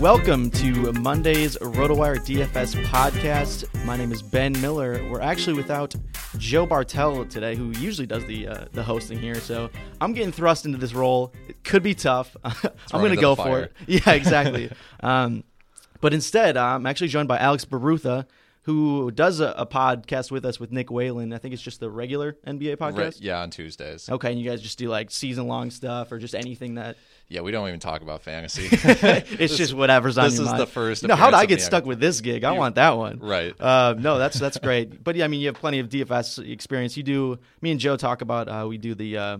Welcome to Monday's RotoWire DFS podcast. My name is Ben Miller. We're actually without Joe Bartel today, who usually does the uh, the hosting here. So I'm getting thrust into this role. It could be tough. I'm going to go for it. Yeah, exactly. um, but instead, I'm actually joined by Alex Barutha, who does a, a, podcast with us with Nick Whalen. I think it's just the regular NBA podcast. Yeah, on Tuesdays. Okay, and you guys just do like season long stuff or just anything that yeah, we don't even talk about fantasy. it's this, just whatever's on your mind. This is the first. No, how did I get stuck with this gig? I want that one. Right. Uh, no, that's that's great. But yeah, I mean, you have plenty of DFS experience. You do. Me and Joe talk about. Uh, we do the. Uh,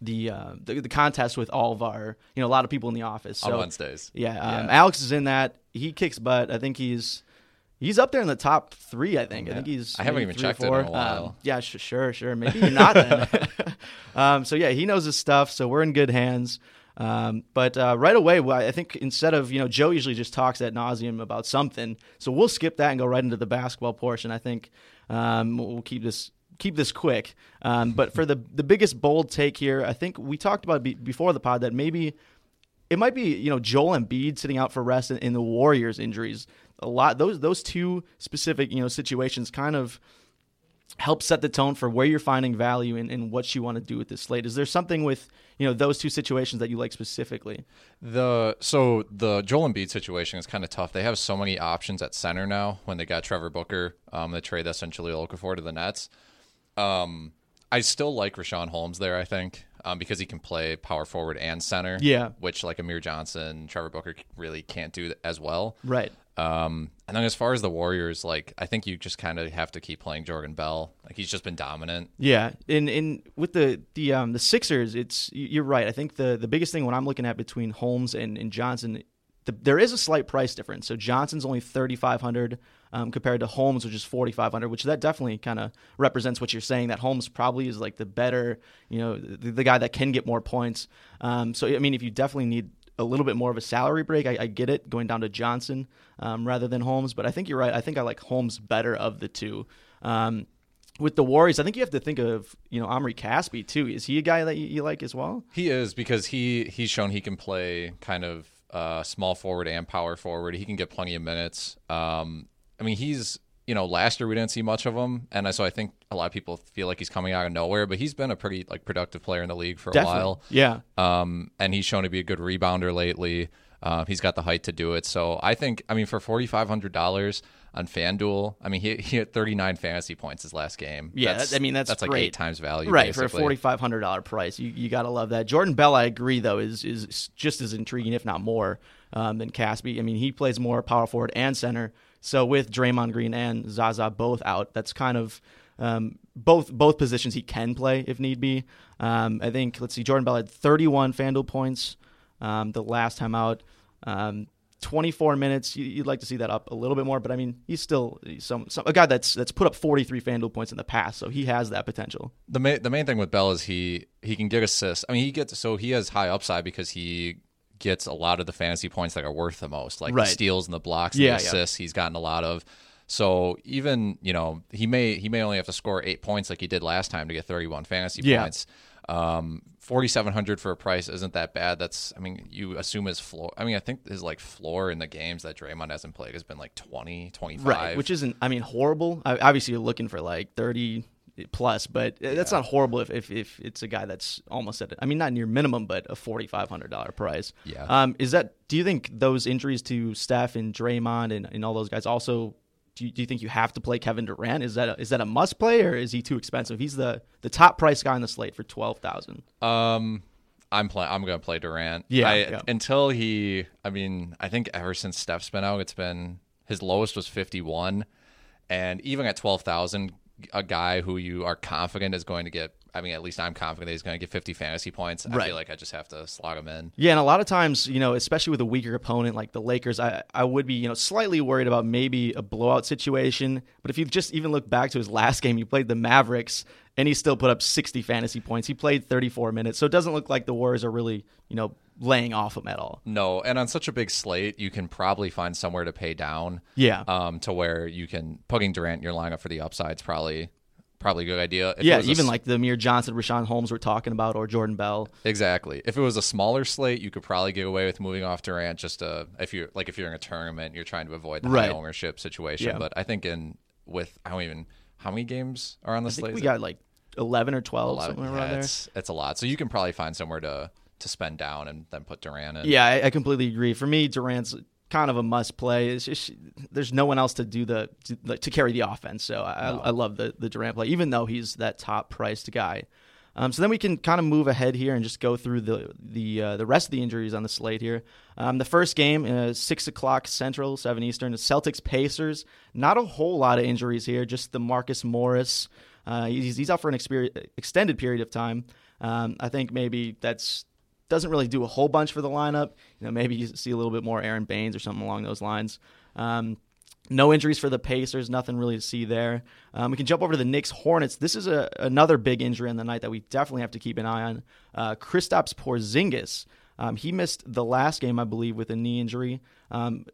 the, uh, the, the contest with all of our you know a lot of people in the office so, on Wednesdays. Yeah, um, yeah, Alex is in that. He kicks butt. I think he's he's up there in the top three. I think. Yeah. I think he's. I haven't even checked it in a while. Um, yeah, sh- sure, sure. Maybe you're not then. um, so yeah, he knows his stuff. So we're in good hands. Um, but uh, right away, I think instead of you know Joe usually just talks at nauseum about something, so we'll skip that and go right into the basketball portion. I think um, we'll keep this keep this quick. Um, but for the the biggest bold take here, I think we talked about before the pod that maybe it might be you know Joel Embiid sitting out for rest in, in the Warriors injuries. A lot those those two specific you know situations kind of help set the tone for where you're finding value and, and what you want to do with this slate. Is there something with you know those two situations that you like specifically? The so the Joel Embiid situation is kind of tough. They have so many options at center now when they got Trevor Booker, um, the trade essentially Okafor to the Nets. Um, I still like Richaun Holmes there. I think um, because he can play power forward and center. Yeah, which like Amir Johnson, Trevor Booker really can't do as well. Right. Um, and then as far as the Warriors, like I think you just kind of have to keep playing Jordan Bell. Like he's just been dominant. Yeah, in in with the the um the Sixers, it's you're right. I think the the biggest thing when I'm looking at between Holmes and, and Johnson, the, there is a slight price difference. So Johnson's only 3,500 um, compared to Holmes, which is 4,500, which that definitely kind of represents what you're saying. That Holmes probably is like the better, you know, the, the guy that can get more points. Um, so I mean, if you definitely need a little bit more of a salary break. I, I get it going down to Johnson um, rather than Holmes, but I think you're right. I think I like Holmes better of the two. Um, with the Warriors, I think you have to think of you know Omri Caspi too. Is he a guy that you, you like as well? He is because he he's shown he can play kind of uh, small forward and power forward. He can get plenty of minutes. Um, I mean, he's you know, last year we didn't see much of him, and I so I think a lot of people feel like he's coming out of nowhere. But he's been a pretty like productive player in the league for a while. Yeah. Um, and he's shown to be a good rebounder lately. Uh, he's got the height to do it. So I think, I mean, for forty five hundred dollars on FanDuel, I mean, he he had thirty nine fantasy points his last game. Yeah, that's, I mean that's that's great. like eight times value, right? basically. For a forty five hundred dollar price, you you gotta love that. Jordan Bell, I agree though, is is just as intriguing, if not more, um, than Caspi. I mean, he plays more power forward and center So with Draymond Green and Zaza both out, that's kind of um, both both positions he can play if need be. Um, I think let's see, Jordan Bell had 31 FanDuel points um, the last time out. Um, 24 minutes. You'd like to see that up a little bit more, but I mean, he's still some, some a guy that's that's put up 43 FanDuel points in the past, so he has that potential. The main the main thing with Bell is he he can get assists. I mean, he gets so he has high upside because he gets a lot of the fantasy points that are worth the most, like Right. the steals and the blocks, Yeah, and the yeah. assists. He's gotten a lot of. So even you know he may he may only have to score eight points like he did last time to get 31 fantasy Yeah. points. Um, 4,700 for a price isn't that bad. That's I mean you assume his floor. I mean I think his like floor in the games that Draymond hasn't played has been like 20, 25. Right, which isn't, I mean, horrible. I, obviously, you're looking for like 30 plus, but that's not horrible if, if, if it's a guy that's almost at, I mean, not near minimum, but a $4,500 price. Yeah. Um, is that, do you think those injuries to Steph and Draymond and, and all those guys also, do you, do you think you have to play Kevin Durant? Is that a, is that a must play or is he too expensive? He's the, the top price guy on the slate for 12000 Um, I'm play. I'm gonna play Durant. Yeah, I, yeah. Until he. I mean, I think ever since Steph's been out, it's been his lowest was 51, and even at 12,000, a guy who you are confident is going to get. I mean, at least I'm confident that he's going to get 50 fantasy points. I Right. feel like I just have to slog him in. Yeah, and a lot of times, you know, especially with a weaker opponent like the Lakers, I I would be, you know, slightly worried about maybe a blowout situation. But if you just even look back to his last game, he played the Mavericks and he still put up 60 fantasy points. He played 34 minutes. So it doesn't look like the Warriors are really, you know, laying off him at all. No, and on such a big slate, you can probably find somewhere to pay down. Yeah. Um, to where you can putting Durant in your lineup for the upside's probably probably a good idea. If it yeah, was a even s- like the Amir Johnson, Richaun Holmes we're talking about, or Jordan Bell. Exactly. If it was a smaller slate, you could probably get away with moving off Durant. Just to, if you're like if you're in a tournament, you're trying to avoid the Right. high ownership situation. Yeah. But I think in with I don't even how many games are on the I think slate? we got like 11 or 12, 11? somewhere Yeah, around there. It's, it's a lot. So you can probably find somewhere to to spend down and then put Durant in. Yeah, I, I completely agree. For me, Durant's kind of a must play. It's just there's no one else to do the to, to carry the offense. So I, I love the the Durant play, even though he's that top priced guy. Um, so then we can kind of move ahead here and just go through the the uh, the rest of the injuries on the slate here. Um, the first game, uh, six o'clock Central, seven Eastern, the Celtics Pacers. Not a whole lot of injuries here, just the Marcus Morris. Uh, he's, he's out for an extended period of time. Um, I think maybe that's doesn't really do a whole bunch for the lineup. You know, maybe you see a little bit more Aron Baynes or something along those lines. Um, no injuries for the Pacers, nothing really to see there. Um, we can jump over to the Knicks Hornets. This is a, another big injury on the night that we definitely have to keep an eye on. Uh, Kristaps Porzingis. Um, he missed the last game, I believe, with a knee injury. Um,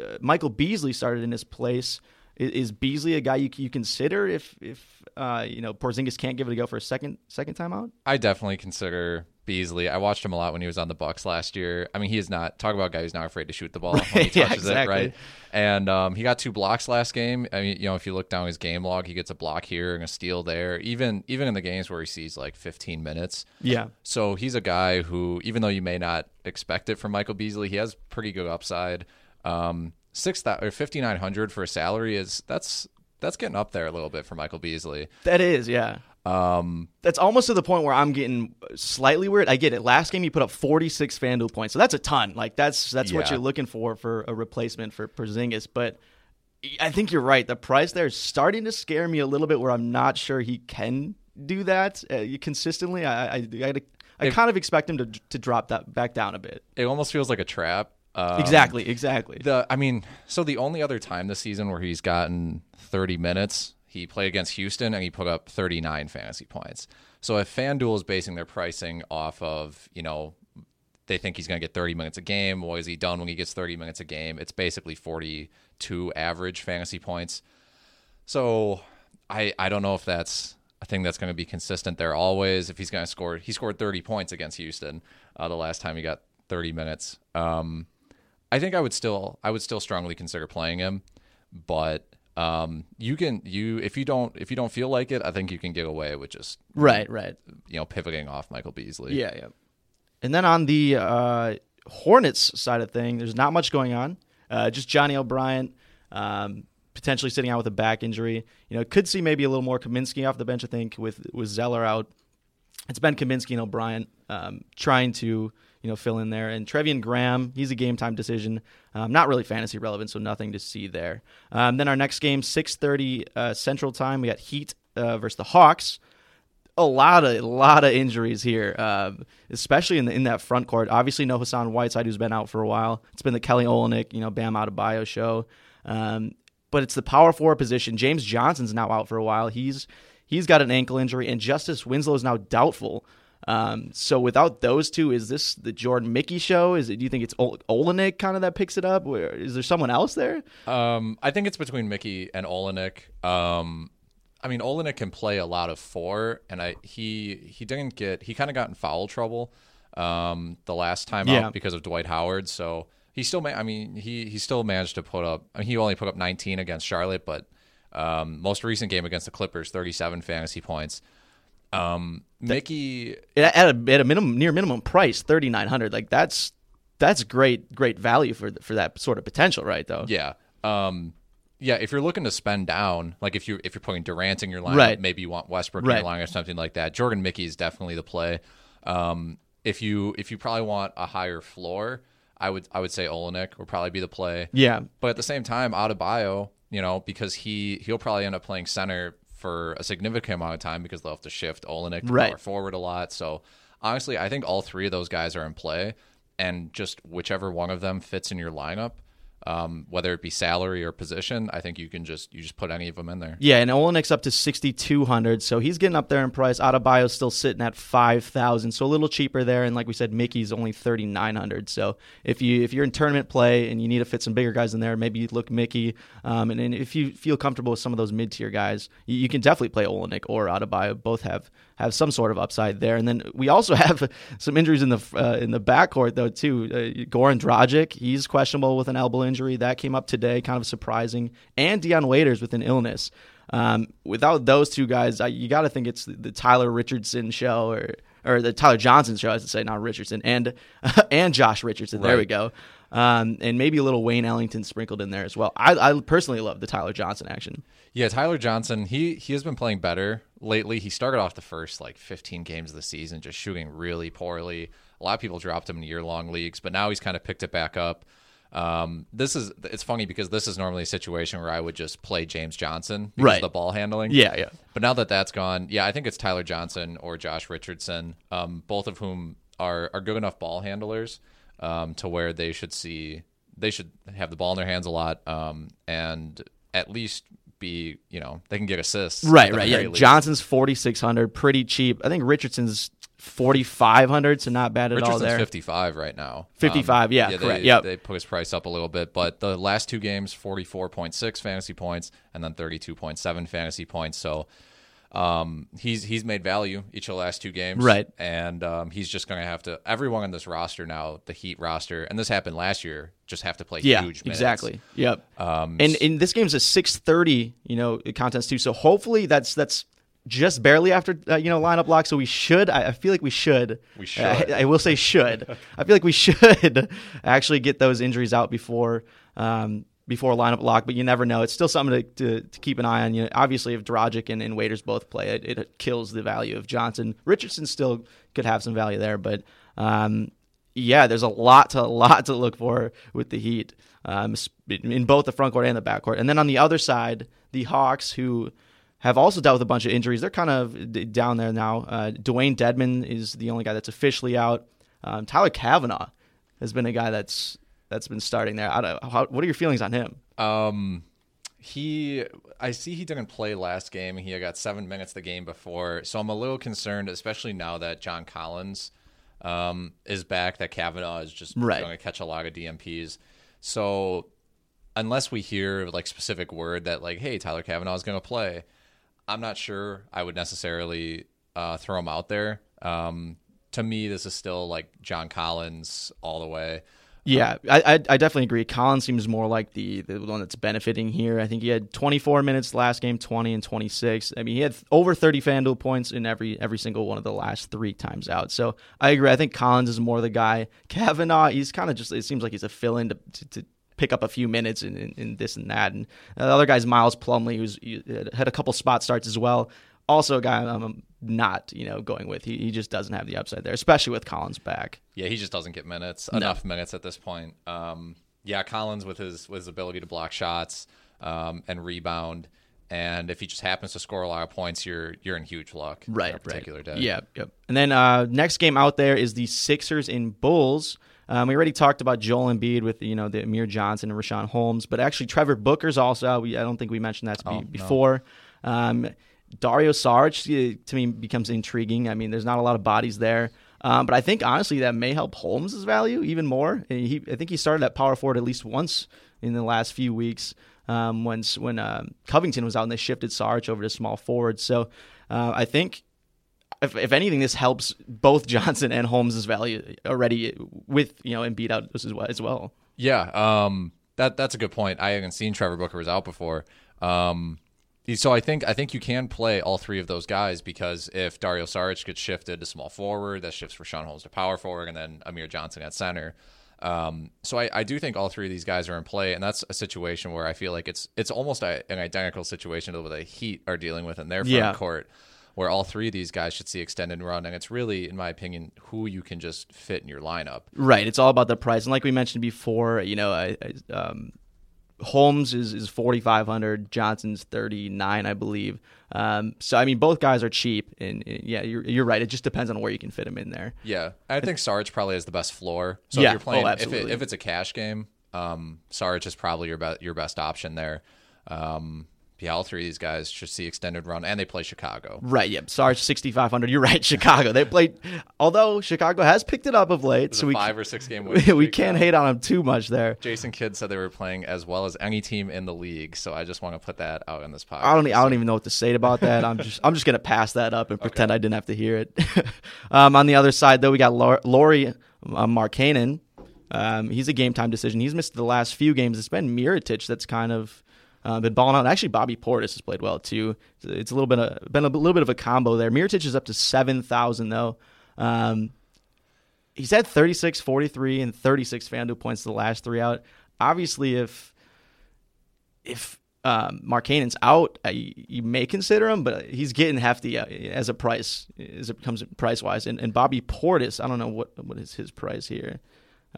uh, Michael Beasley started in his place. Is, Beasley a guy you, you consider if if uh, you know Porzingis can't give it a go for a second second time out? I definitely consider Beasley. I watched him a lot when he was on the Bucks last year. I mean, he is not talk about a guy who's not afraid to shoot the ball when he Right, yeah, touches exactly. it, right? And um, he got two blocks last game. I mean, you know, if you look down his game log, he gets a block here and a steal there. Even even in the games where he sees like 15 minutes. Yeah. So he's a guy who, even though you may not expect it from Michael Beasley, he has pretty good upside. Um, six thou- or 5,900 for a salary is that's that's getting up there a little bit for Michael Beasley. That is, yeah. Um, That's almost to the point where I'm getting slightly weird. I get it. Last game you put up 46 FanDuel points, so that's a ton. Like that's that's what you're looking for for a replacement for Porzingis. But I think you're right. The price there is starting to scare me a little bit. Where I'm not sure he can do that uh, consistently. I I, I, I If- kind of expect him to to drop that back down a bit. it almost feels like a trap. Um, exactly, exactly. The I mean, so the only other time this season where he's gotten 30 minutes, he played against Houston and he put up 39 fantasy points. So if FanDuel is basing their pricing off of, you know, they think he's going to get 30 minutes a game, what is he done when he gets 30 minutes a game? It's basically 42 average fantasy points. So I I don't know if that's a thing that's going to be consistent there always. If he's going to score, he scored 30 points against Houston uh, the last time he got 30 minutes. Um, I think I would still I would still strongly consider playing him, but um, you can you if you don't if you don't feel like it, I think you can get away with just right, right. you know pivoting off Michael Beasley. Yeah, yeah. And then on the uh, Hornets side of thing, there's not much going on. Uh, just Johnny O'Bryant um, potentially sitting out with a back injury. You know, could see maybe a little more Kaminsky off the bench. I think with with Zeller out, it's been Kaminsky and O'Bryant um, trying to you know fill in there. And Treveon Graham, he's a game time decision, um, not really fantasy relevant, so nothing to see there. Um, then our next game, 6:30 uh, Central Time, we got Heat uh, versus the Hawks. A lot of a lot of injuries here, uh, especially in the, in that front court. Obviously, no Hassan Whiteside, who's been out for a while. It's been the Kelly Olynyk, you know, Bam Adebayo show. Um, but it's the power forward position. James Johnson's now out for a while. He's he's got an ankle injury, and Justice Winslow is now doubtful. Um, so without those two, is this the Jordan Mickey show? Is it? Do you think it's Ol- Olynyk kind of that picks it up? Where is there someone else there? Um, I think it's between Mickey and Olynyk. Um, I mean, Olynyk can play a lot of four, and I he he didn't get he kind of got in foul trouble um, the last time Yeah. out because of Dwight Howard. So he still, ma- I mean, he he still managed to put up. I mean, he only put up 19 against Charlotte, but um, most recent game against the Clippers, 37 fantasy points. Um, Mickey, At a, at a minimum, near minimum price, thirty nine hundred. Like that's that's great, great value for for that sort of potential, right? Though. yeah, um, yeah. If you're looking to spend down, like if you if you're putting Durant in your lineup, Right. maybe you want Westbrook in your lineup or something like that. Jordan Mickey is definitely the play. Um, if you if you probably want a higher floor, I would I would say Olynyk would probably be the play. Yeah. But at the same time, Adebayo, you know, because he he'll probably end up playing center for a significant amount of time because they'll have to shift Olynyk Right. power forward a lot. So honestly, I think all three of those guys are in play, and just whichever one of them fits in your lineup, um, whether it be salary or position, I think you can just you just put any of them in there. Yeah, and Olynyk's up to sixty two hundred, so he's getting up there in price. Adebayo's still sitting at five thousand, so a little cheaper there. And like we said, Mickey's only thirty nine hundred. So if you if you're in tournament play and you need to fit some bigger guys in there, maybe you look Mickey. Um, and, and if you feel comfortable with some of those mid tier guys, you, you can definitely play Olynyk or Adebayo. Both have have some sort of upside there. And then we also have some injuries in the uh, in the backcourt though too. Uh, Goran Dragic, he's questionable with an elbow injury that came up today, kind of surprising. And Dion Waiters with an illness. Um, without those two guys, I, you got to think it's the, the Tyler Richardson show or or the Tyler Johnson show, I should say, not Richardson, and and Josh Richardson. There we go. Um, and maybe a little Wayne Ellington sprinkled in there as well. I, I personally love the Tyler Johnson action. Yeah, Tyler Johnson, he he has been playing better lately. He started off the first like 15 games of the season just shooting really poorly. A lot of people dropped him in year long leagues, but now he's kind of picked it back up. Um, this is it's funny because this is normally a situation where I would just play James Johnson because Right. of the ball handling. Yeah, yeah. But now that that's gone, yeah, I think it's Tyler Johnson or Josh Richardson, um, both of whom are are good enough ball handlers um, to where they should see they should have the ball in their hands a lot um, and at least be you know they can get assists. Right, right. Yeah, least. Johnson's forty six hundred, pretty cheap. I think Richardson's forty five hundred, so not bad at all there. 55 right now. 55, yeah, they, correct, yep. They put his price up a little bit, but the last two games, 44.6 fantasy points and then 32.7 fantasy points. So um, he's he's made value each of the last two games, Right. And um, he's just going to have to. Everyone on this roster now, the Heat roster, and this happened last year, just have to play Yeah, huge minutes. exactly. Yep. Um, and and this game's a six thirty, you know, contest too. So hopefully that's that's just barely after uh, you know lineup lock. So we should. I, I feel like we should. We should. I, I will say should. I feel like we should actually get those injuries out before. Um, before lineup lock, but you never know. It's still something to, to, to keep an eye on. You know, obviously, if Dragic and, and Waiters both play, it, it kills the value of Johnson. Richardson still could have some value there, but um, yeah, there's a lot to lot to look for with the Heat um, in both the front court and the back court. And then on the other side, the Hawks, who have also dealt with a bunch of injuries, they're kind of down there now. Uh, Dewayne Dedmon is the only guy that's officially out. Um, Tyler Cavanaugh has been a guy that's that's been starting there. I don't, how, what are your feelings on him? Um, he, I see he didn't play last game. He got seven minutes the game before, so I'm a little concerned, especially now that John Collins um, is back. That Cavanaugh is just Right. going to catch a lot of DNPs. So unless we hear like specific word that like, hey, Tyler Cavanaugh is going to play, I'm not sure I would necessarily uh, throw him out there. Um, to me, this is still like John Collins all the way. Yeah, I, I definitely agree. Collins seems more like the the one that's benefiting here. I think he had 24 minutes last game, 20 and 26. I mean, he had over 30 FanDuel points in every every single one of the last three times out. So I agree. I think Collins is more the guy. Cavanaugh, he's kind of just. It seems like he's a fill in to, to, to pick up a few minutes in, in, in this and that. And uh, the other guy's Miles Plumlee, who's had a couple spot starts as well. Also a guy I'm not you know going with. He he just doesn't have the upside there, especially with Collins back. Yeah, he just doesn't get minutes enough minutes at this point. Um, yeah, Collins with his with his ability to block shots um, and rebound. And if he just happens to score a lot of points, you're you're in huge luck. right, particular right. day. Yeah, yep. And then uh, next game out there is the Sixers in Bulls. Um, we already talked about Joel Embiid with you know the Amir Johnson and Richaun Holmes, but actually Trevor Booker's also. We, I don't think we mentioned that be, Oh, no. before. Um, Dario Saric uh, to me becomes intriguing. I mean, there's not a lot of bodies there. Um, but I think honestly that may help Holmes' value even more. And He, I think he started at power forward at least once in the last few weeks um, when when uh, Covington was out and they shifted Sarge over to small forward. So uh, I think if, if anything, this helps both Johnson and Holmes' value already with you know Embiid out as well. As well. Yeah, um, that that's a good point. I haven't seen Trevor Booker was out before. Um, so I think I think you can play all three of those guys because if Dario Saric gets shifted to small forward, that shifts Richaun Holmes to power forward, and then Amir Johnson at center. Um, so I, I do think all three of these guys are in play, and that's a situation where I feel like it's it's almost a, an identical situation to what the Heat are dealing with in their front Yeah. court, where all three of these guys should see extended run, and it's really, in my opinion, who you can just fit in your lineup. Right. It's all about the price, and like we mentioned before, you know, I, I, um, Holmes is is forty five hundred, Johnson's thirty nine, I believe. Um, so I mean, both guys are cheap, and, and yeah, you're you're right. It just depends on where you can fit them in there. Yeah, I think Sarge probably has the best floor. So Yeah. if you're playing, Oh, if, it, if it's a cash game, um, Sarge is probably your best your best option there. Um, yeah, all three of these guys should see extended run, and they play Chicago. Right. Yep. Sarge sixty five hundred. You're right. Chicago. They played, although Chicago has picked it up of late, so we five or six game win. we can't hate on them too much there. Jason Kidd said they were playing as well as any team in the league, so I just want to put that out in this podcast. I don't. I don't even know what to say about that. I'm just. I'm just gonna pass that up and pretend I didn't have to hear it. um, on the other side, though, we got Lau- Lauri uh, Markkanen. Um, he's a game time decision. He's missed the last few games. It's been Mirotic that's kind of uh, been balling out. Actually, Bobby Portis has played well too. It's a little bit of, been a little bit of a combo there. Mirotic is up to seven thousand though. Um, he's had 36, 43, and 36 FanDuel points the last three out. Obviously, if if um, Markkanen's out, uh, you, you may consider him, but he's getting hefty uh, as a price as it comes price wise. And, and Bobby Portis, I don't know what what is his price here,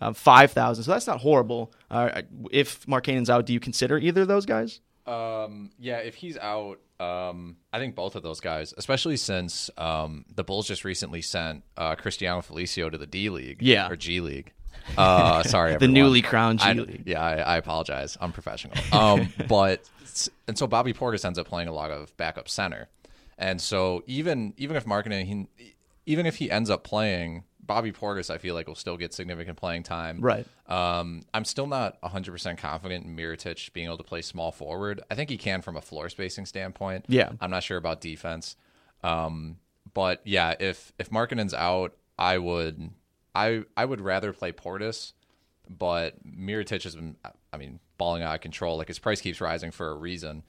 uh, five thousand. So that's not horrible. Uh, if Markkanen's out, do you consider either of those guys? Um, yeah, if he's out, um, I think both of those guys, especially since um, the Bulls just recently sent uh, Cristiano Felicio to the D League, Yeah. or G League. Uh, sorry, The everyone. newly crowned G I- League. Yeah, I, I apologize. I'm professional. Um, but and so Bobby Portis ends up playing a lot of backup center, and so even even if Markkanen, he, even if he ends up playing. Bobby Portis, I feel like will still get significant playing time. Right. Um, I'm still not 100% confident in Mirotic being able to play small forward. I think he can from a floor spacing standpoint. Yeah. I'm not sure about defense. Um, but yeah, if if Markkanen's out, I would I I would rather play Portis, but Mirotic has been I mean balling out of control. Like his price keeps rising for a reason.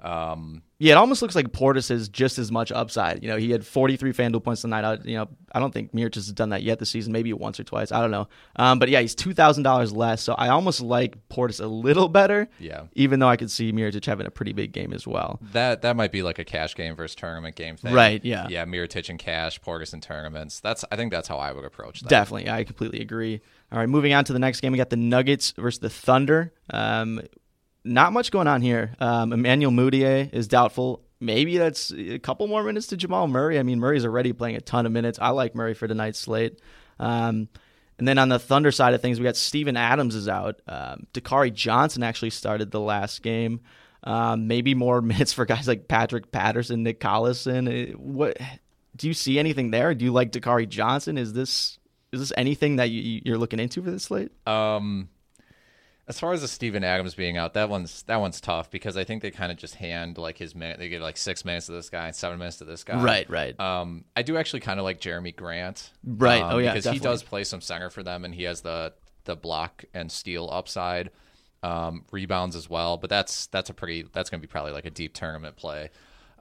Um, Yeah, it almost looks like Portis has just as much upside. You know, he had 43 FanDuel points tonight. I, you know, I don't think Mirotic has done that yet this season. Maybe once or twice. I don't know. Um, but yeah, he's two thousand dollars less. So I almost like Portis a little better. Yeah. Even though I could see Mirotic having a pretty big game as well. that that might be like a cash game versus tournament game thing. Right, yeah. Yeah, Mirotic and cash, Portis and tournaments. That's I think that's how I would approach that. Definitely, I completely agree. All right, moving on to the next game, we got the Nuggets versus the Thunder. Um, not much going on here. Um, Emmanuel Mudiay is doubtful. Maybe that's a couple more minutes to Jamal Murray. I mean, Murray's already playing a ton of minutes. I like Murray for tonight's slate. Um, and then on the Thunder side of things, we got Steven Adams is out. Um, Dakari Johnson actually started the last game. Um, maybe more minutes for guys like Patrick Patterson, Nick Collison. Uh, What do you see anything there? Do you like Dakari Johnson? Is this is this anything that you, you're looking into for this slate? Um, as far as the Steven Adams being out, that one's that one's tough because I think they kind of just hand like his minute. They give like six minutes to this guy and seven minutes to this guy. Right, right. Um, I do actually kind of like Jerami Grant. Right. um, Oh, yeah, because definitely. he does play some center for them, and he has the the block and steal upside, um, rebounds as well. But that's that's a pretty that's going to be probably like a deep tournament play.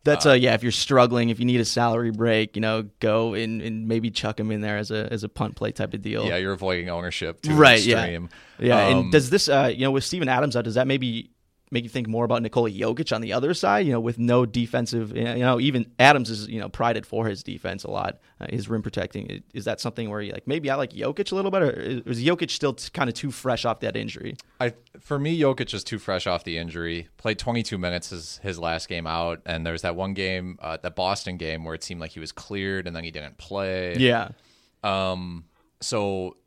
That's uh, yeah. If you're struggling, if you need a salary break, you know, go and, and maybe chuck him in there as a as a punt play type of deal. Yeah, you're avoiding ownership to right. Yeah. Yeah. Um, and does this, uh, you know, with Steven Adams out, does that maybe make you think more about Nikola Jokic on the other side. You know, with no defensive. You know, even Adams is you know prided for his defense a lot, uh, his rim protecting. Is that something where you like maybe I like Jokic a little bit, or is Jokic still t- kind of too fresh off that injury? I for me, Jokic is too fresh off the injury. Played 22 minutes his his last game out, and there's that one game, uh, that Boston game, where it seemed like he was cleared and then he didn't play. Yeah. Um. So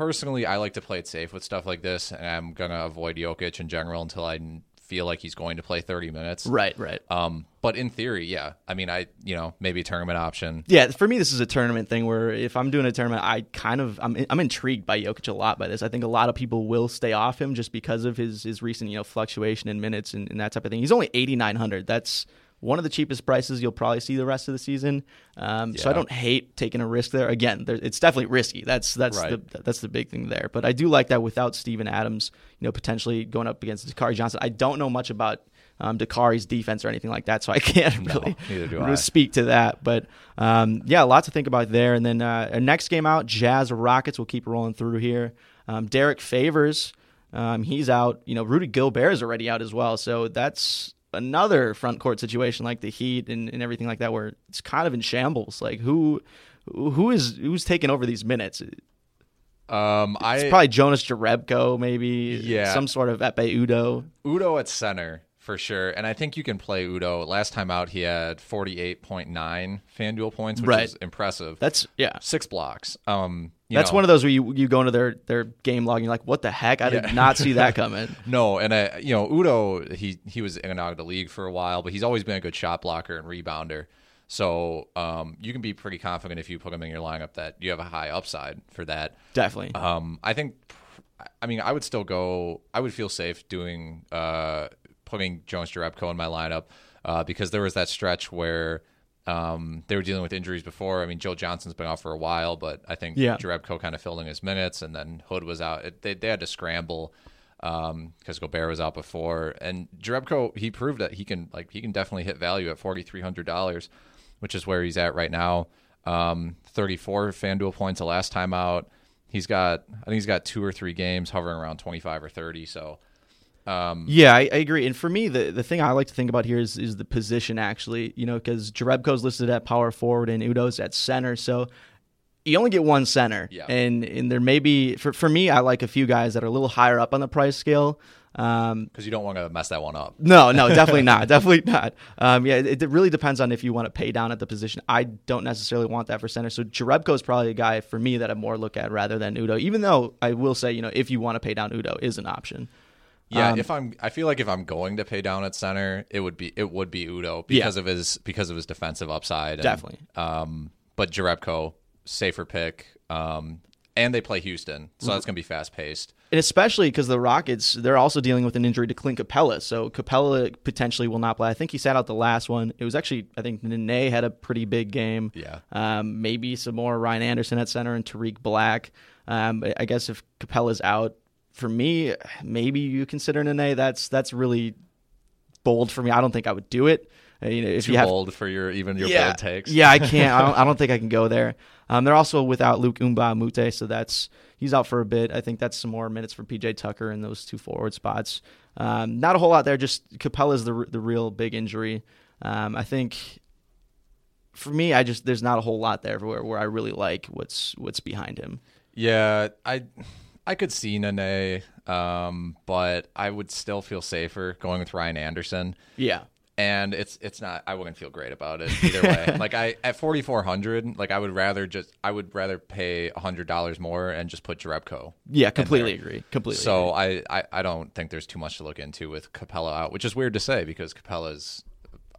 personally, I like to play it safe with stuff like this, and I'm gonna avoid Jokic in general until I feel like he's going to play 30 minutes. Right, right. Um, but in theory, yeah. I mean, I you know maybe a tournament option. Yeah, for me, this is a tournament thing where if I'm doing a tournament, I kind of I'm I'm intrigued by Jokic a lot by this. I think a lot of people will stay off him just because of his his recent you know fluctuation in minutes and, and that type of thing. He's only 8,900. That's one of the cheapest prices you'll probably see the rest of the season. Um, yeah. So I don't hate taking a risk there. Again, there, it's definitely risky. That's that's right. the that's the big thing there. But I do like that without Steven Adams, you know, potentially going up against Dakari Johnson. I don't know much about um, Dakari's defense or anything like that, so I can't really, really speak to that. But um, yeah, lots to think about there. And then uh, our next game out, Jazz Rockets. We'll keep rolling through here. Um, Derrick Favors. Um, he's out. You know, Rudy Gobert is already out as well. So that's another front court situation like the Heat and, and everything like that, where it's kind of in shambles. Like who who is who's taking over these minutes? Um, I probably Jonas Jerebko, maybe. Yeah, some sort of Ekpe Udoh. Udoh at center for sure, and I think you can play Udoh. Last time out, he had forty eight point nine FanDuel points, which right. is impressive. That's yeah, six blocks. Um, that's know. one of those where you, you go into their, their game log and you're like, what the heck? I yeah. did not see that coming. no, and I, you know, Udoh, he he was in and out of the league for a while, but he's always been a good shot blocker and rebounder. So um, you can be pretty confident if you put him in your lineup that you have a high upside for that. Definitely. Um, I think. I mean, I would still go. I would feel safe doing uh, putting Jonas Jerebko in my lineup uh, because there was that stretch where um, they were dealing with injuries before. I mean, Joe Johnson's been out for a while, but I think yeah. Jerebko kind of filling his minutes, and then Hood was out. It, they, they had to scramble because um, Gobert was out before, and Jerebko he proved that he can like he can definitely hit value at forty three hundred dollars, which is where he's at right now. Um, Thirty four FanDuel points the last time out. He's got I think he's got two or three games hovering around twenty five or thirty. So um, yeah, I, I, agree. And for me, the, the thing I like to think about here is is the position actually. You know, because Jerebko's listed at power forward and Udoh's at center, so you only get one center. Yeah. And and there may be for for me, I like a few guys that are a little higher up on the price scale. Because um, you don't want to mess that one up. No, no, definitely not. Definitely not. Um, yeah, it, it, really depends on if you want to pay down at the position. I don't necessarily want that for center. So Jerebko is probably a guy for me that I more look at rather than Udoh. Even though I will say, you know, if you want to pay down Udoh is an option. Yeah, um, if I'm, I feel like if I'm going to pay down at center, it would be it would be Udoh because yeah. of his because of his defensive upside. And, Definitely. Um, but Jerebko, safer pick. Um, and they play Houston, so that's going to be fast paced. And especially because the Rockets, they're also dealing with an injury to Clint Capela, so Capela potentially will not play. I think he sat out the last one. It was actually, I think Nene had a pretty big game. Yeah. Um, maybe some more Ryan Anderson at center and Tarik Black. Um, I guess if Capela's out, for me, maybe you consider Nene. That's that's really bold for me. I don't think I would do it. Uh, you know, if Too you have, bold for your even your yeah, bold takes. Yeah, I can't. I don't. I don't think I can go there. Um, they're also without Luc Mbah a Moute, so that's he's out for a bit. I think that's some more minutes for PJ Tucker in those two forward spots. Um, not a whole lot there. Just Capela's the the real big injury. Um, I think for me, I just there's not a whole lot there where, where I really like what's what's behind him. Yeah, I I could see Nene, um, but I would still feel safer going with Ryan Anderson. Yeah. And it's it's not I wouldn't feel great about it either way. like I at forty four hundred, like I would rather just I would rather pay hundred dollars more and just put Jerebko. Yeah, completely agree. Completely. So agree. I, I I don't think there's too much to look into with Capela out, which is weird to say because Capela's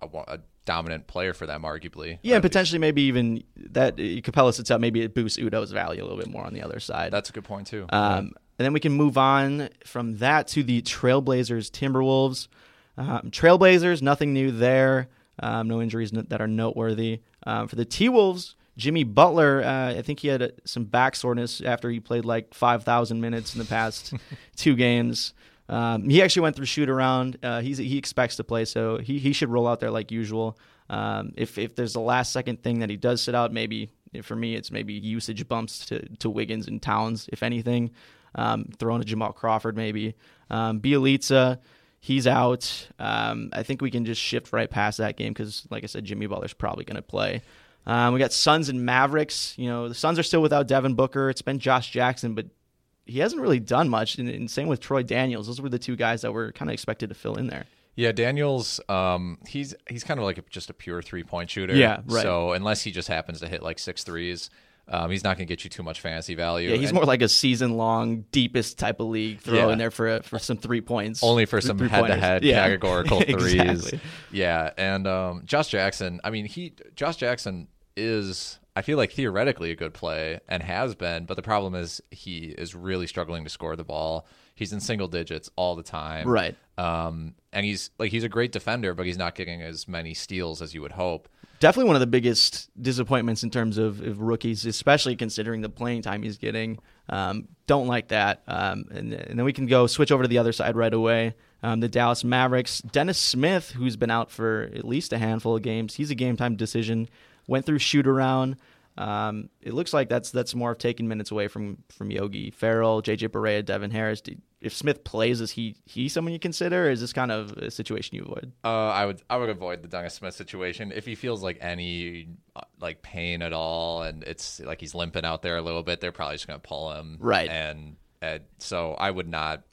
a, a dominant player for them, arguably. Yeah, and potentially maybe even that Capela sits out, maybe it boosts Udoh's value a little bit more on the other side. That's a good point too. Um, And then we can move on from that to the Trailblazers Timberwolves. Um, Trailblazers, nothing new there. Um, no injuries that are noteworthy. Um, for the T Wolves, Jimmy Butler, uh, I think he had some back soreness after he played like 5,000 minutes in the past two games. Um, he actually went through shoot around. Uh, he expects to play, so he, he should roll out there like usual. Um, if if there's a last second thing that he does sit out, maybe for me it's maybe usage bumps to, to Wiggins and Towns, if anything. Um, throwing a Jamal Crawford maybe. Um, Bjelica, He's out. Um, I think we can just shift right past that game because, like I said, Jimmy Butler's probably going to play. Um, we got Suns and Mavericks. You know, the Suns are still without Devin Booker. It's been Josh Jackson, but he hasn't really done much. And, and same with Troy Daniels. Those were the two guys that were kind of expected to fill in there. Yeah, Daniels, um, he's he's kind of like a, just a pure three point shooter. Yeah, right. So unless he just happens to hit like six threes, um, he's not going to get you too much fantasy value. Yeah, he's And more like a season long, deepest type of league. Throw Yeah. in there for for some three points, only for Three- some head to head categorical threes. Exactly. Yeah, and um, Josh Jackson. I mean, he Josh Jackson is. I feel like theoretically a good play and has been, but the problem is he is really struggling to score the ball. He's in single digits all the time. Right. Um, and he's like he's a great defender, but he's not getting as many steals as you would hope. Definitely one of the biggest disappointments in terms of, of rookies, especially considering the playing time he's getting. Um, don't like that. Um, and, and then we can go switch over to the other side right away. Um, the Dallas Mavericks. Dennis Smith, who's been out for at least a handful of games, he's a game time decision. Went through shoot around. Um, it looks like that's that's more of taking minutes away from from Yogi Ferrell, JJ Barea, Devin Harris. If Smith plays, is he he someone you consider? Or is this kind of a situation you avoid? Uh, I would I would avoid the Dennis Smith situation if he feels like any uh, like pain at all, and it's like he's limping out there a little bit. They're probably just gonna pull him, Right. And, and so I would not.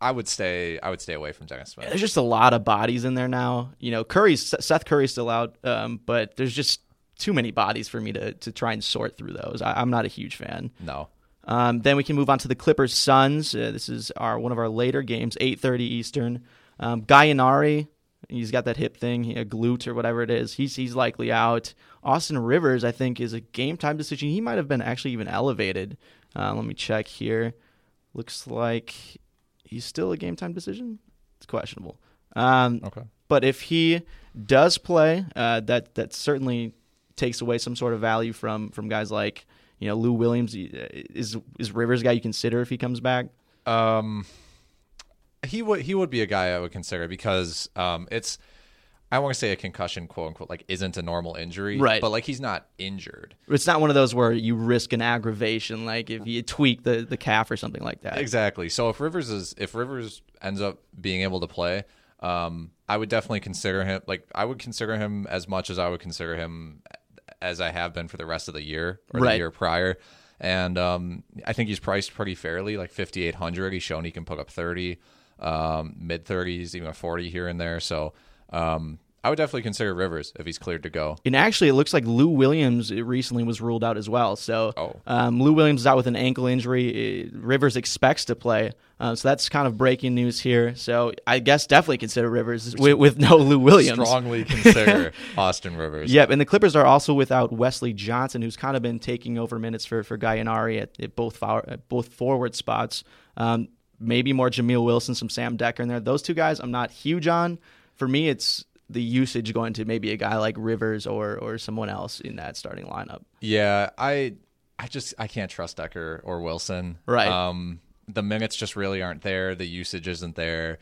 I would stay. I would stay away from Dennis Smith. there's just a lot of bodies in there now. You know, Curry's Seth Curry's still out, um, but there's just too many bodies for me to to try and sort through those. I, I'm not a huge fan. No. Um, then we can move on to the Clippers Suns. Uh, this is our one of our later games, 8:30 Eastern. Um, Gallinari, he's got that hip thing, a glute or whatever it is. He's he's likely out. Austin Rivers, I think, is a game time decision. He might have been actually even elevated. Uh, let me check here. Looks like he's still a game time decision. It's questionable. Um, Okay. but if he does play, uh, that that certainly takes away some sort of value from from guys like you know Lou Williams. Is is Rivers a guy you consider if he comes back? Um, he would he would be a guy I would consider because um, it's I want to say a concussion, quote unquote, like isn't a normal injury, Right. But like he's not injured. It's not one of those where you risk an aggravation, like if you tweak the, the calf or something like that. Exactly. So if Rivers is if Rivers ends up being able to play, um, I would definitely consider him. Like I would consider him as much as I would consider him as I have been for the rest of the year or Right. the year prior. And um, I think he's priced pretty fairly, like fifty eight hundred. He's shown he can put up thirty, um, mid thirties, even a forty here and there. So um, I would definitely consider Rivers if he's cleared to go. And actually, it looks like Lou Williams recently was ruled out as well. So Oh. um, Lou Williams is out with an ankle injury. Uh, Rivers expects to play. Uh, so that's kind of breaking news here. So I guess definitely consider Rivers with, with no Lou Williams. Strongly consider Austin Rivers. Yep, and the Clippers are also without Wesley Johnson, who's kind of been taking over minutes for for Gallinari at, at both for, at both forward spots. Um, maybe more Jamil Wilson, some Sam Dekker in there. Those two guys, I'm not huge on. For me, it's the usage going to maybe a guy like Rivers or or someone else in that starting lineup. Yeah, I I just I can't trust Dekker or Wilson. Right. Um the minutes just really aren't there, the usage isn't there.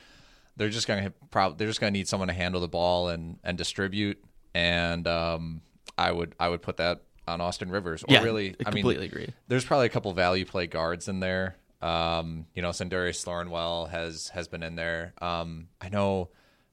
They're just going to probably they're just going to need someone to handle the ball and and distribute and um I would I would put that on Austin Rivers or Yeah, really I I mean completely agree. There's probably a couple value play guards in there. Um you know, Sindarius Thornwell has has been in there. Um I know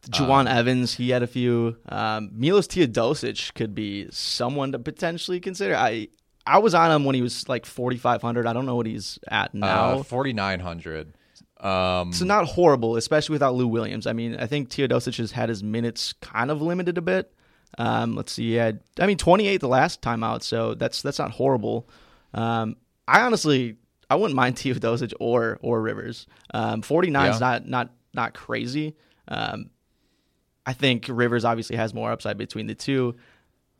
Jawun Evans, he had a few. Um, Milos Teodosic could be someone to potentially consider. I I was on him when he was like 4,500. I don't know what he's at now. uh, 4900. Um So not horrible, especially without Lou Williams. I mean, I think Teodosic has had his minutes kind of limited a bit. Um, let's see, he had I mean 28 the last time out, so that's that's not horrible. Um, I honestly I wouldn't mind Teodosic or or Rivers. Um, 49 is Yeah. not not not crazy. Um, I think Rivers obviously has more upside between the two.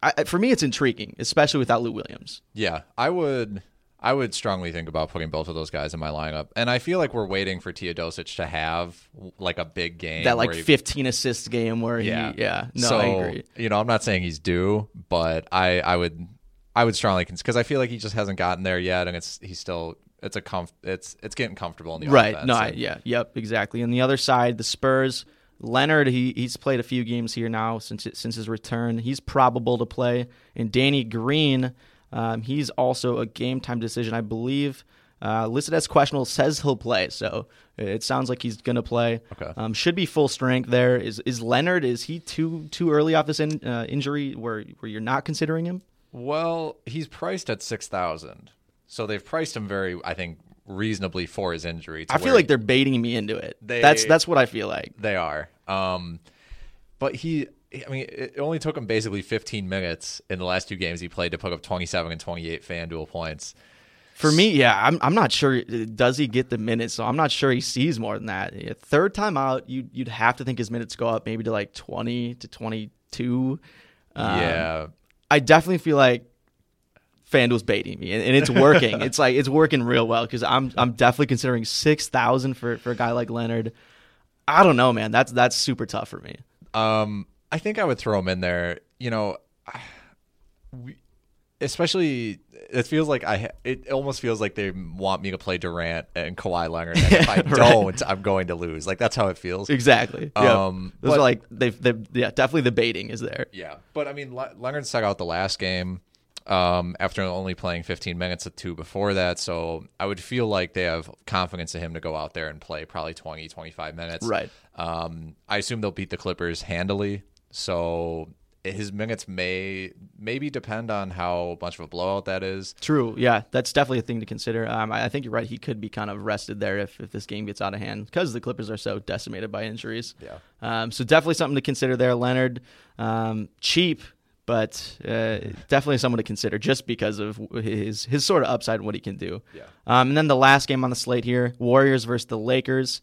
I, for me, it's intriguing, especially without Lou Williams. Yeah, I would. I would strongly think about putting both of those guys in my lineup, and I feel like we're waiting for Teodosic to have like a big game. That like he- 15 assist game where yeah, he, yeah, no, so, I agree. You know, I'm not saying he's due, but I, I would, I would strongly because I feel like he just hasn't gotten there yet, and it's he's still it's a comf it's it's getting comfortable in the right. offense. No, I, yeah, yep, exactly. And the other side, the Spurs. Leonard, he he's played a few games here now since since his return. He's probable to play. And Danny Green, um, he's also a game time decision, I believe. Uh, listed as questionable, says he'll play. So it sounds like he's going to play. Okay. Um, should be full strength there. Is is Leonard? Is he too too early off this in, uh, injury where where you're not considering him? Well, he's priced at six thousand, so they've priced him very, I think, reasonably for his injury. I feel like they're baiting me into it. They- that's that's what I feel like. They are. Um, but he, I mean, it only took him basically 15 minutes in the last two games he played to put up 27 and 28 FanDuel points. For me, yeah, I'm I'm not sure. Does he get the minutes? So I'm not sure he sees more than that. Third time out, you you'd have to think his minutes go up maybe to like 20 to 22. Um, yeah. I definitely feel like FanDuel's baiting me, and, and it's working. it's like it's working real well because I'm I'm definitely considering six thousand for for a guy like Leonard. I don't know, man. That's that's super tough for me. Um, I think I would throw him in there. You know, we, especially it feels like I. It almost feels like they want me to play Durant and Kawhi Leonard. And if I Right. don't, I'm going to lose. Like that's how it feels. Exactly. Yeah. Um, Those but- are like they've, they've yeah definitely the baiting is there. Yeah, but I mean, Le- Leonard stuck out the last game um, after only playing 15 minutes of two before that. So I would feel like they have confidence in him to go out there and play probably 20, 25 minutes. Right. Um, I assume they'll beat the Clippers handily. So his minutes may maybe depend on how much of a blowout that is. True. Yeah, that's definitely a thing to consider. Um, I I think you're right. He could be kind of rested there if, if this game gets out of hand because the Clippers are so decimated by injuries. Yeah. Um, so definitely something to consider there. Leonard, um, cheap, but uh, definitely someone to consider just because of his his sort of upside and what he can do. Yeah. Um, and then the last game on the slate here: Warriors versus the Lakers.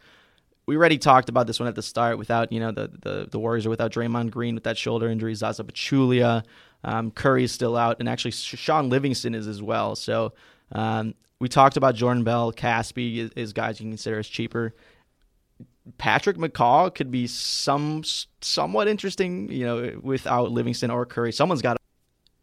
We already talked about this one at the start. Without you know the the, the Warriors are without Draymond Green with that shoulder injury, Zaza Pachulia, um, Curry's still out, and actually Shaun Livingston is as well. So um, we talked about Jordan Bell, Caspi is, is guys you can consider as cheaper. Patrick McCaw could be some somewhat interesting, you know, without Livingston or Curry. Someone's got.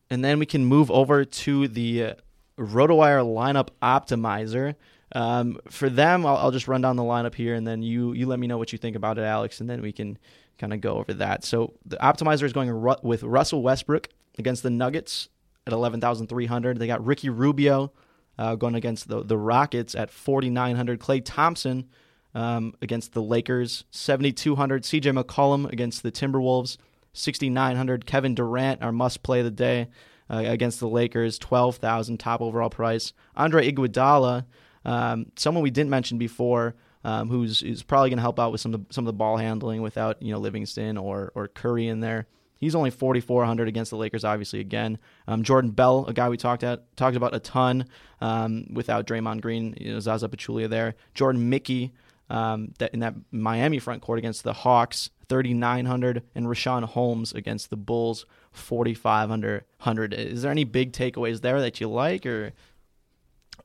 And then we can move over to the uh, RotoWire lineup optimizer. Um, for them, I'll, I'll just run down the lineup here, and then you you let me know what you think about it, Alex, and then we can kind of go over that. So the optimizer is going ru- with Russell Westbrook against the Nuggets at eleven thousand three hundred. They got Ricky Rubio uh, going against the the Rockets at forty nine hundred. Klay Thompson um, against the Lakers, 7,200. CJ McCollum against the Timberwolves, 6,900. Kevin Durant, our must play of the day, uh, against the Lakers, 12,000 top overall price. Andre Iguodala, um, someone we didn't mention before, um, who's, probably going to help out with some of the, some of the ball handling without you know Livingston or or Curry in there. He's only 4,400 against the Lakers, obviously. Again, um, Jordan Bell, a guy we talked at talked about a ton um, without Draymond Green, you know, Zaza Pachulia there. Jordan Mickey, um, that in that Miami front court against the Hawks, 3,900, and Richaun Holmes against the Bulls, 4,500. Is there any big takeaways there that you like, or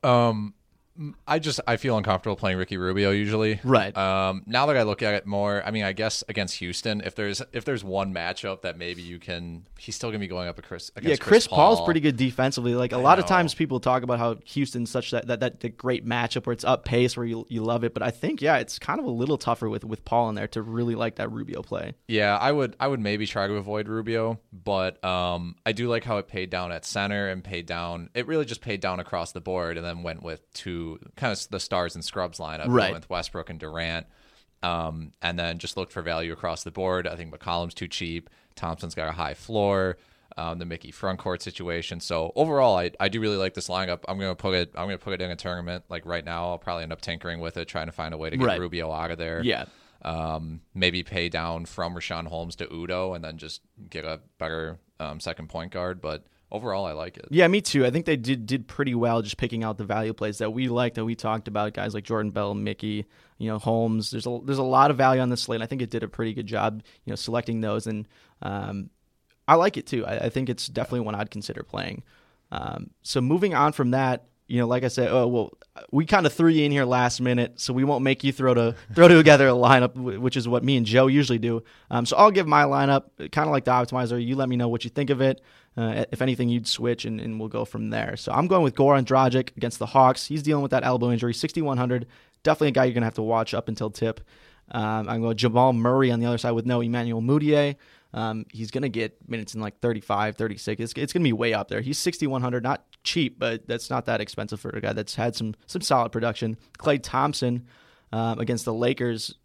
Um, I just I feel uncomfortable playing Ricky Rubio usually. Right. Um, now that I look at it more, I mean, I guess against Houston, if there's if there's one matchup that maybe you can, he's still gonna be going up a Chris. yeah, Against Chris, Paul's Paul. pretty good defensively. Like a lot of times, people talk about how Houston's such that that, that, that great matchup where it's up pace where you you love it. But I think yeah, it's kind of a little tougher with with Paul in there to really like that Rubio play. Yeah, I would I would maybe try to avoid Rubio, but um, I do like how it paid down at center and paid down. It really just paid down across the board, and then went with two kind of the stars and scrubs lineup, Right. with Westbrook and Durant, um, and then just looked for value across the board. I think McCollum's too cheap. Thompson's got a high floor. Um, the Mickey front court situation. So overall, I, I do really like this lineup. I'm gonna put it I'm gonna put it in a tournament like right now. I'll probably end up tinkering with it, trying to find a way to get Right. Rubio out of there Yeah, um, maybe pay down from Richaun Holmes to Udoh and then just get a better um, second point guard. But overall, I like it. Yeah, me too. I think they did did pretty well just picking out the value plays that we liked that we talked about. Guys like Jordan Bell, Mickey, you know Holmes. There's a there's a lot of value on this slate. And I think it did a pretty good job, you know, selecting those, and um, I like it too. I, I think it's definitely one I'd consider playing. Um, so moving on from that, you know, like I said, oh well, we kind of threw you in here last minute, so we won't make you throw to throw together a lineup, which is what me and Joe usually do. Um, so I'll give my lineup, kind of like the optimizer. You let me know what you think of it. Uh, if anything, you'd switch, and, and we'll go from there. So I'm going with Goran Dragic against the Hawks. He's dealing with that elbow injury, 6,100. Definitely a guy you're gonna have to watch up until tip. Um, I'm going Jamal Murray on the other side with no Emmanuel Mudiay. Um, he's going to get minutes in like 35, 36. It's, it's going to be way up there. He's 6,100, not cheap, but that's not that expensive for a guy that's had some some solid production. Klay Thompson um, against the Lakers,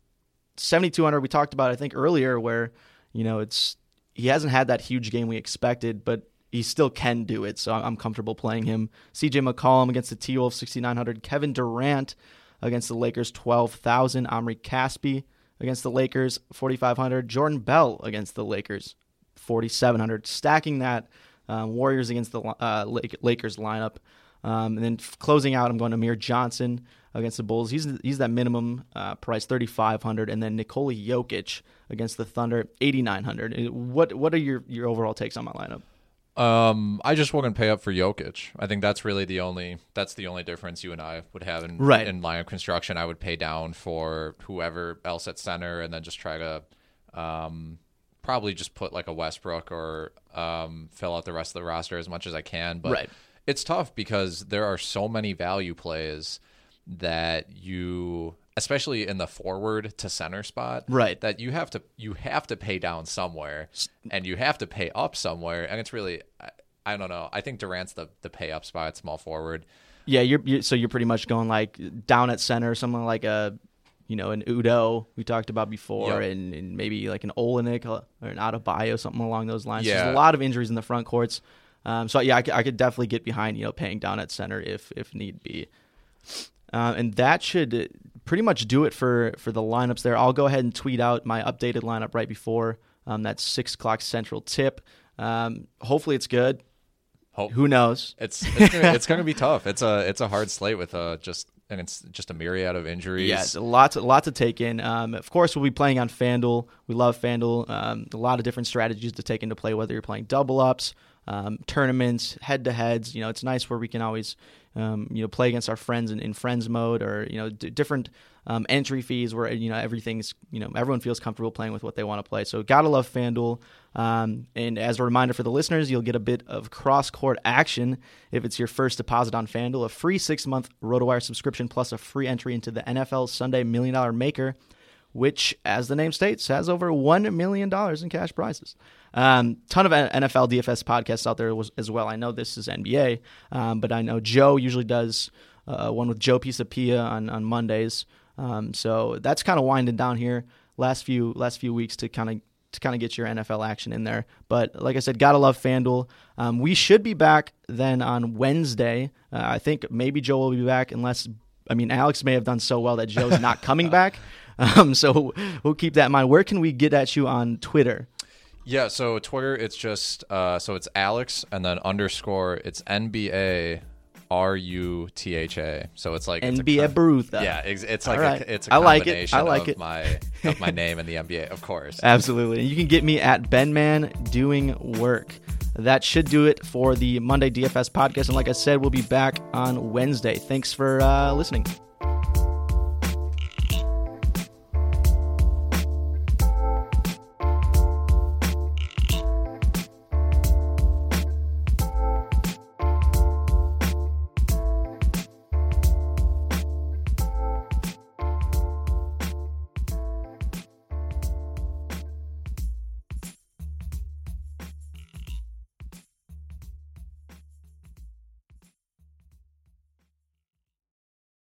7,200. We talked about, I think, earlier where, you know, it's he hasn't had that huge game we expected, but he still can do it. So I'm comfortable playing him. CJ McCollum against the T Wolves, 6,900. Kevin Durant against the Lakers, 12,000. Omri Caspi against the Lakers, 4,500. Jordan Bell against the Lakers, 4,700. Stacking that, um, Warriors against the uh, Lakers lineup. Um, and then closing out, I'm going to Amir Johnson against the Bulls. He's he's that minimum uh, price, 3,500. And then Nikola Jokic against the Thunder, 8,900. What what are your, your overall takes on my lineup? Um, I just wouldn't pay up for Jokic. I think that's really the only that's the only difference you and I would have in right. in line of construction. I would pay down for whoever else at center, and then just try to um, probably just put like a Westbrook or um, fill out the rest of the roster as much as I can. But right. it's tough because there are so many value plays that you especially in the forward to center spot right. that you have to you have to pay down somewhere and you have to pay up somewhere. And it's really I, I don't know. I think Durant's the the pay up spot small forward. Yeah you're, you're, so you're pretty much going like down at center something like a you know an Udoh we talked about before yep. and, and, maybe like an Olynyk or an Adebayo something along those lines. Yeah. there's a lot of injuries in the front courts. Um, so yeah I, I could definitely get behind you know paying down at center if if need be uh, and that should pretty much do it for for the lineups there. I'll go ahead and tweet out my updated lineup right before um, that six o'clock central tip. Um, hopefully, it's good. Hope. Who knows? It's it's gonna, it's gonna be tough. It's a it's a hard slate with uh just and it's just a myriad of injuries. Yes, a lot, a lot to take in. Um, of course, we'll be playing on FanDuel. We love FanDuel. Um, a lot of different strategies to take into play, whether you're playing double ups, um, tournaments, head to heads. You know, it's nice where we can always um, you know play against our friends in, in friends mode or you know d- different um, entry fees where you know everything's you know everyone feels comfortable playing with what they want to play. So gotta love FanDuel. Um, and as a reminder for the listeners, you'll get a bit of cross court action if it's your first deposit on FanDuel. A free six month RotoWire subscription plus a free entry into the NFL Sunday Million Dollar Maker, which, as the name states, has over one million dollars in cash prizes. Um, ton of NFL DFS podcasts out there as well. I know this is NBA, um, but I know Joe usually does uh, one with Joe Pisapia on on Mondays. Um, so that's kind of winding down here last few last few weeks to kind of to kind of get your NFL action in there. But like I said, gotta love FanDuel. Um, we should be back then on Wednesday. Uh, I think maybe Joe will be back unless I mean Alex may have done so well that Joe's not coming back. Um, so we'll keep that in mind. Where can we get at you on Twitter? Yeah, so Twitter, it's just uh, so it's Alex and then underscore it's NBA R U T H A. So it's like NBA Barutha. Yeah, it's, it's like right. a, it's a I like it. I like it. my of my name and the NBA, of course. Absolutely. And you can get me at Benman doing work. That should do it for the Monday DFS podcast. And like I said, we'll be back on Wednesday. Thanks for uh, listening.